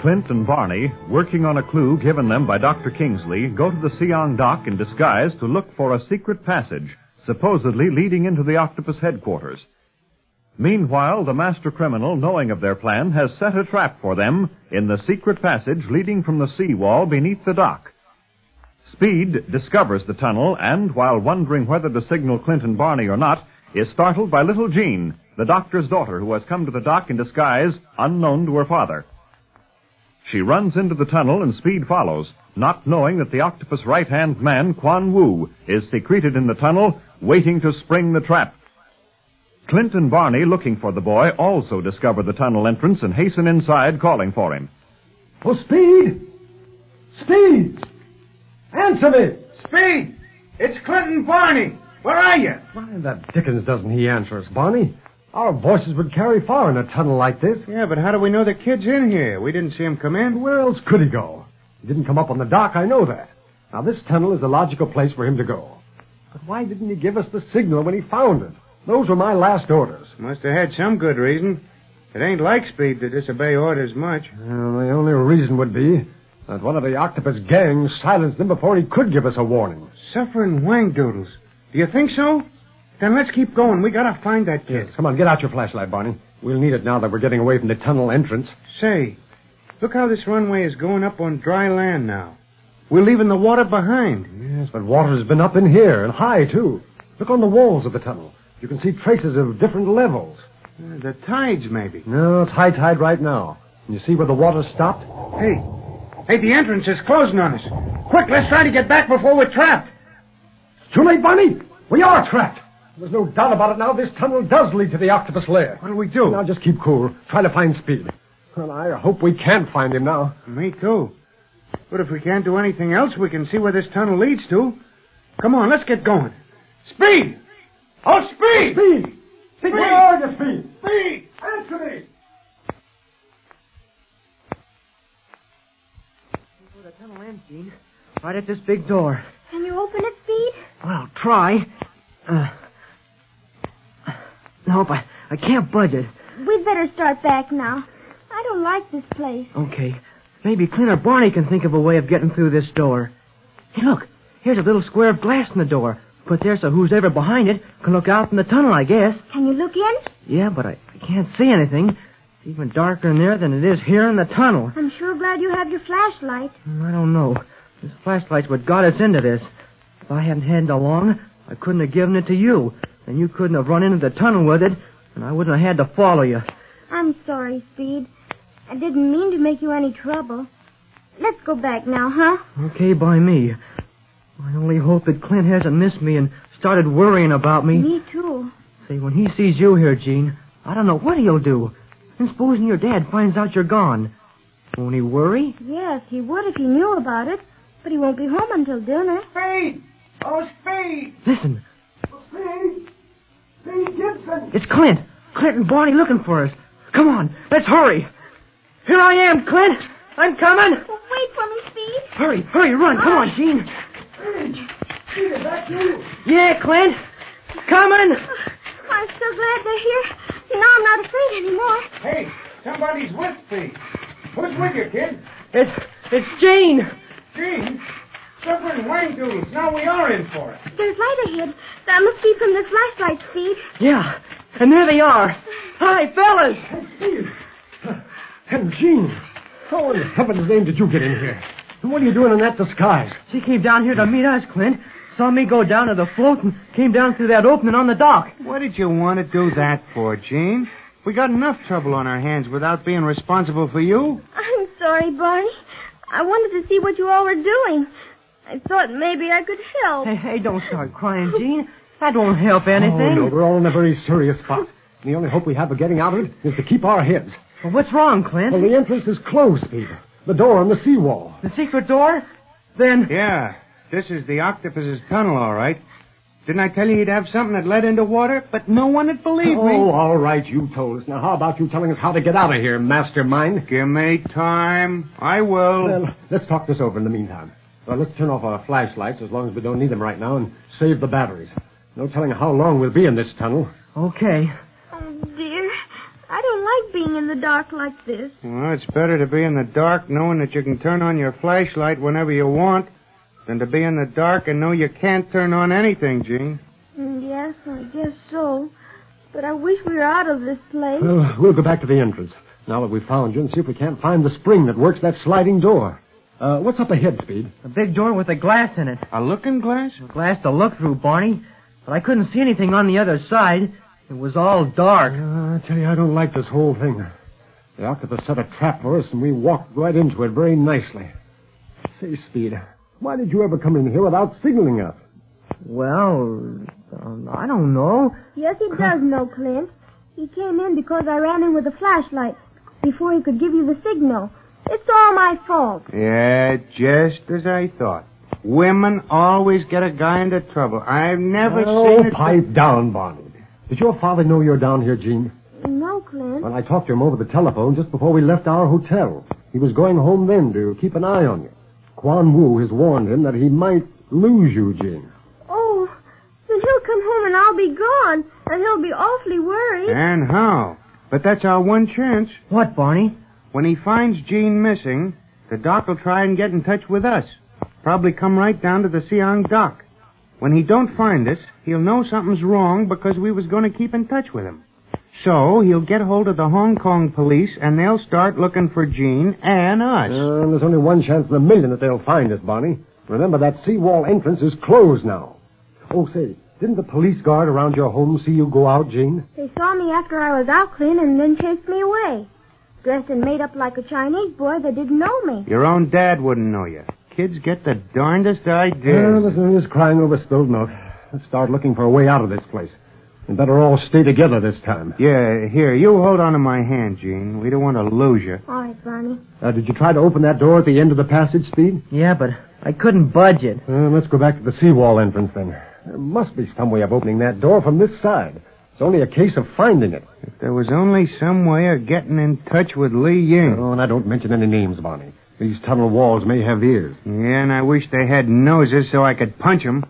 Clint, and Barney, working on a clue given them by Dr. Kingsley, go to the Siong dock in disguise to look for a secret passage, supposedly leading into the octopus headquarters. Meanwhile, the master criminal, knowing of their plan, has set a trap for them in the secret passage leading from the seawall beneath the dock. Speed discovers the tunnel and, while wondering whether to signal Clint and Barney or not, is startled by little Jean, the doctor's daughter who has come to the dock in disguise, unknown to her father. She runs into the tunnel and Speed follows, not knowing that the octopus right-hand man, Quan Wu, is secreted in the tunnel, waiting to spring the trap. Clint and Barney, looking for the boy, also discover the tunnel entrance and hasten inside, calling for him. Oh, Speed! Speed! Answer me! Speed! It's Clinton Barney! Where are you? Why the dickens doesn't he answer us, Barney? Our voices would carry far in a tunnel like this. Yeah, but how do we know the kid's in here? We didn't see him come in. Where else could he go? He didn't come up on the dock, I know that. Now, this tunnel is a logical place for him to go. But why didn't he give us the signal when he found it? Those were my last orders. Must have had some good reason. It ain't like Speed to disobey orders much. Well, the only reason would be that one of the octopus gang silenced him before he could give us a warning. Suffering wang doodles. Do you think so? Then let's keep going. We gotta find that kid. Yes, come on, get out your flashlight, Barney. We'll need it now that we're getting away from the tunnel entrance. Say, look how this runway is going up on dry land now. We're leaving the water behind. Yes, but water's been up in here, and high, too. Look on the walls of the tunnel. You can see traces of different levels. Uh, the tides, maybe. No, it's high tide right now. Can you see where the water stopped? Hey, hey, the entrance is closing on us. Quick, let's try to get back before we're trapped. Too late, Barney. We are trapped. There's no doubt about it now. This tunnel does lead to the octopus lair. What do we do? Now just keep cool. Try to find Speed. Well, I hope we can find him now. Me too. But if we can't do anything else, we can see where this tunnel leads to. Come on, let's get going. Speed! Oh, Speed! Speed! Speed! Where are you, Speed? Speed! Answer me! The tunnel ends, Jean. Right at this big door. Can you open it, Speed? Well, try. Uh, nope, I, I can't budge it. We'd better start back now. I don't like this place. Okay. Maybe Clint or Barney can think of a way of getting through this door. Hey, look. Here's a little square of glass in the door. Put there so who's ever behind it can look out in the tunnel, I guess. Can you look in? Yeah, but I, I can't see anything. It's even darker in there than it is here in the tunnel. I'm sure glad you have your flashlight. Hmm, I don't know. This flashlight's what got us into this. If I hadn't had it along, I couldn't have given it to you. And you couldn't have run into the tunnel with it, and I wouldn't have had to follow you. I'm sorry, Speed. I didn't mean to make you any trouble. Let's go back now, huh? Okay by me. I only hope that Clint hasn't missed me and started worrying about me. Me too. Say, when he sees you here, Jean, I don't know what he'll do. And supposing your dad finds out you're gone. Won't he worry? Yes, he would if he knew about it. But he won't be home until dinner. Speed! Oh, Speed! Listen, oh, Speed! Speed Gibson! it's Clint. Clint and Barney looking for us. Come on, let's hurry. Here I am, Clint. I'm coming. Oh, wait for me, Speed. Hurry, hurry, run. Come on, Jean. Speed! Speed, you? Yeah, Clint. Coming. I'm so glad they're here. Now I'm not afraid anymore. Hey, somebody's with me. Who's with you, kid? It's it's Jane. Jean? Suffering wang doodles. Now we are in for it. There's light ahead. That must be from the flashlight, Steve. Yeah, and there they are. Hi, fellas. Speed! And Jean! How in heaven's name did you get in here? And what are you doing in that disguise? She came down here to meet us, Clint. Saw me go down to the float and came down through that opening on the dock. What did you want to do that for, Jean? We got enough trouble on our hands without being responsible for you. I'm sorry, Barney. I wanted to see what you all were doing. I thought maybe I could help. Hey, hey, don't start crying, Jean. That won't help anything. Oh, no, we're all in a very serious spot. The only hope we have of getting out of it is to keep our heads. Well, what's wrong, Clint? Well, the entrance is closed, Peter. The door on the seawall. The secret door? Then. Yeah, this is the octopus's tunnel, all right. Didn't I tell you he'd have something that led into water? But no one would believe Oh, me. Oh, all right, you told us. Now, how about you telling us how to get out of here, mastermind? Give me time. I will. Well, let's talk this over in the meantime. Well, let's turn off our flashlights as long as we don't need them right now and save the batteries. No telling how long we'll be in this tunnel. Okay. Oh, dear. I don't like being in the dark like this. Well, it's better to be in the dark knowing that you can turn on your flashlight whenever you want than to be in the dark and know you can't turn on anything, Jean. Mm, Yes, I guess so. But I wish we were out of this place. Well, we'll go back to the entrance. Now that we've found you and see if we can't find the spring that works that sliding door. Uh, what's up ahead, Speed? A big door with a glass in it. A looking glass? A glass to look through, Barney. But I couldn't see anything on the other side. It was all dark. Uh, I tell you, I don't like this whole thing. The octopus set a trap for us, and we walked right into it very nicely. Say, Speed, why did you ever come in here without signaling us? Well, um, I don't know. Yes, he does know, Clint. He came in because I ran in with a flashlight before he could give you the signal. It's all my fault. Yeah, just as I thought. Women always get a guy into trouble. I've never oh, seen it. pipe down, Barney. Did your father know you're down here, Jean? No, Clint. Well, I talked to him over the telephone just before we left our hotel. He was going home then to keep an eye on you. Quan Wu has warned him that he might lose you, Jean. Oh, then he'll come home and I'll be gone, and he'll be awfully worried. And how? But that's our one chance. What, Barney? When he finds Jean missing, the doc will try and get in touch with us. Probably come right down to the Siang dock. When he don't find us, he'll know something's wrong because we was going to keep in touch with him. So he'll get hold of the Hong Kong police and they'll start looking for Jean and us. Uh, there's only one chance in a million that they'll find us, Barney. Remember, that seawall entrance is closed now. Oh, say, didn't the police guard around your home see you go out, Jean? They saw me after I was out, clean and then chased me away. Dressed and made up like a Chinese boy that didn't know me. Your own dad wouldn't know you. Kids get the darndest Yeah, ideas. listen, who's crying over spilled milk. Let's start looking for a way out of this place. We better all stay together this time. Yeah, here, you hold on to my hand, Jean. We don't want to lose you. All right, Barney. Uh, did you try to open that door at the end of the passage, Speed? Yeah, but I couldn't budge it. Uh, let's go back to the seawall entrance then. There must be some way of opening that door from this side. It's only a case of finding it. If there was only some way of getting in touch with Li Ying. Oh, and I don't mention any names, Barney. These tunnel walls may have ears. Yeah, and I wish they had noses so I could punch 'em.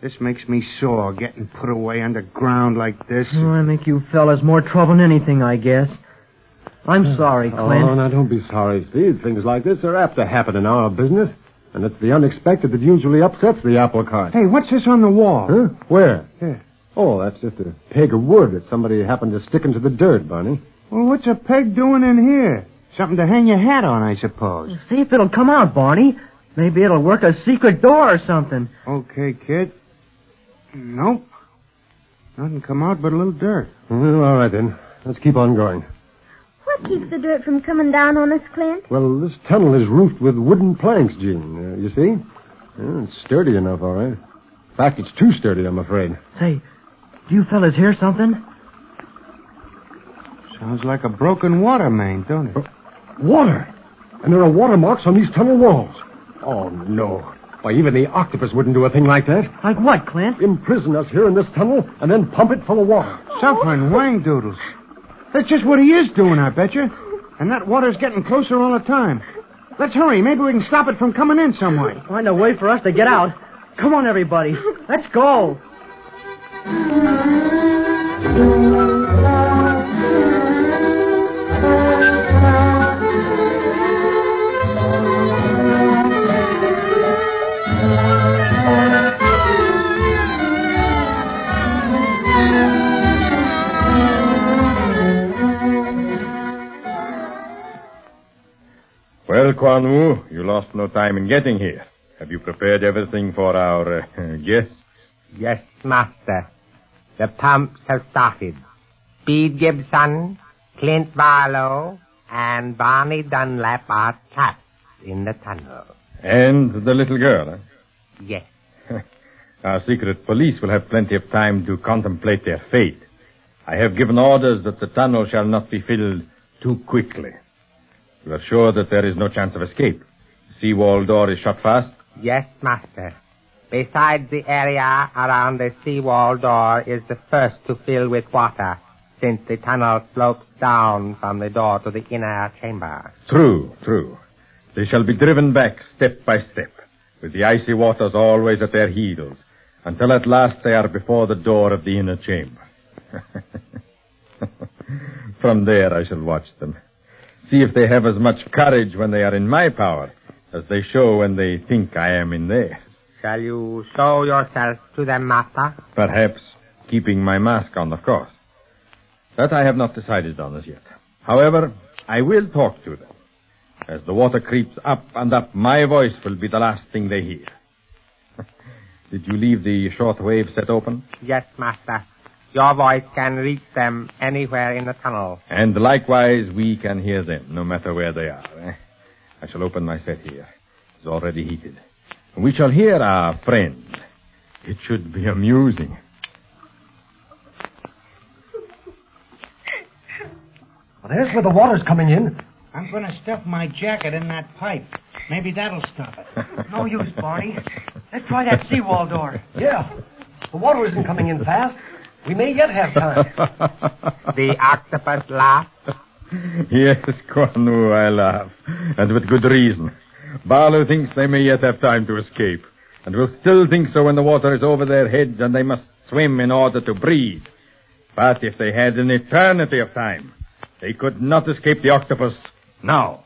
This makes me sore, getting put away underground like this. Oh, I make you fellas more trouble than anything, I guess. I'm oh. sorry, Clint. Oh, now don't be sorry, Steve. Things like this are apt to happen in our business. And it's the unexpected that usually upsets the apple cart. Hey, what's this on the wall? Huh? Where? Here. Oh, that's just a peg of wood that somebody happened to stick into the dirt, Barney. Well, what's a peg doing in here? Something to hang your hat on, I suppose. See if it'll come out, Barney. Maybe it'll work a secret door or something. Okay, kid. Nope. Nothing come out but a little dirt. Well, all right then. Let's keep on going. What keeps the dirt from coming down on us, Clint? Well, this tunnel is roofed with wooden planks, Jean. Uh, you see? Yeah, it's sturdy enough, all right. In fact, it's too sturdy, I'm afraid. Say, do you fellas hear something? Sounds like a broken water main, don't it? Water! And there are water marks on these tunnel walls. Oh, no. Why, even the octopus wouldn't do a thing like that. Like what, Clint? Imprison us here in this tunnel and then pump it full of water. Suffering wang doodles. That's just what he is doing, I bet you. And that water's getting closer all the time. Let's hurry. Maybe we can stop it from coming in some way. Find a way for us to get out. Come on, everybody. Let's go. Well, Quan Wu, you lost no time in getting here. Have you prepared everything for our uh, guests? Yes, master. The pumps have started. Speed Gibson, Clint Barlow, and Barney Dunlap are trapped in the tunnel. And the little girl, eh? Yes. Our secret police will have plenty of time to contemplate their fate. I have given orders that the tunnel shall not be filled too quickly. You are sure that there is no chance of escape? The seawall door is shut fast? Yes, master. Besides, the area around the seawall door is the first to fill with water, since the tunnel slopes down from the door to the inner chamber. True, true. They shall be driven back step by step, with the icy waters always at their heels, until at last they are before the door of the inner chamber. From there I shall watch them. See if they have as much courage when they are in my power as they show when they think I am in theirs. Shall you show yourself to them, master? Perhaps keeping my mask on, of course. That I have not decided on as yet. However, I will talk to them. As the water creeps up and up, my voice will be the last thing they hear. Did you leave the short wave set open? Yes, master. Your voice can reach them anywhere in the tunnel. And likewise, we can hear them, no matter where they are. eh? I shall open my set here. It's already heated. We shall hear our friends. It should be amusing. Well, there's where the water's coming in. I'm going to stuff my jacket in that pipe. Maybe that'll stop it. No use, Barney. Let's try that seawall door. Yeah. The water isn't coming in fast. We may yet have time. The octopus laughed. yes, Quan Wu, I laugh. And with good reason. Barlow thinks they may yet have time to escape. And will still think so when the water is over their heads and they must swim in order to breathe. But if they had an eternity of time, they could not escape the octopus now.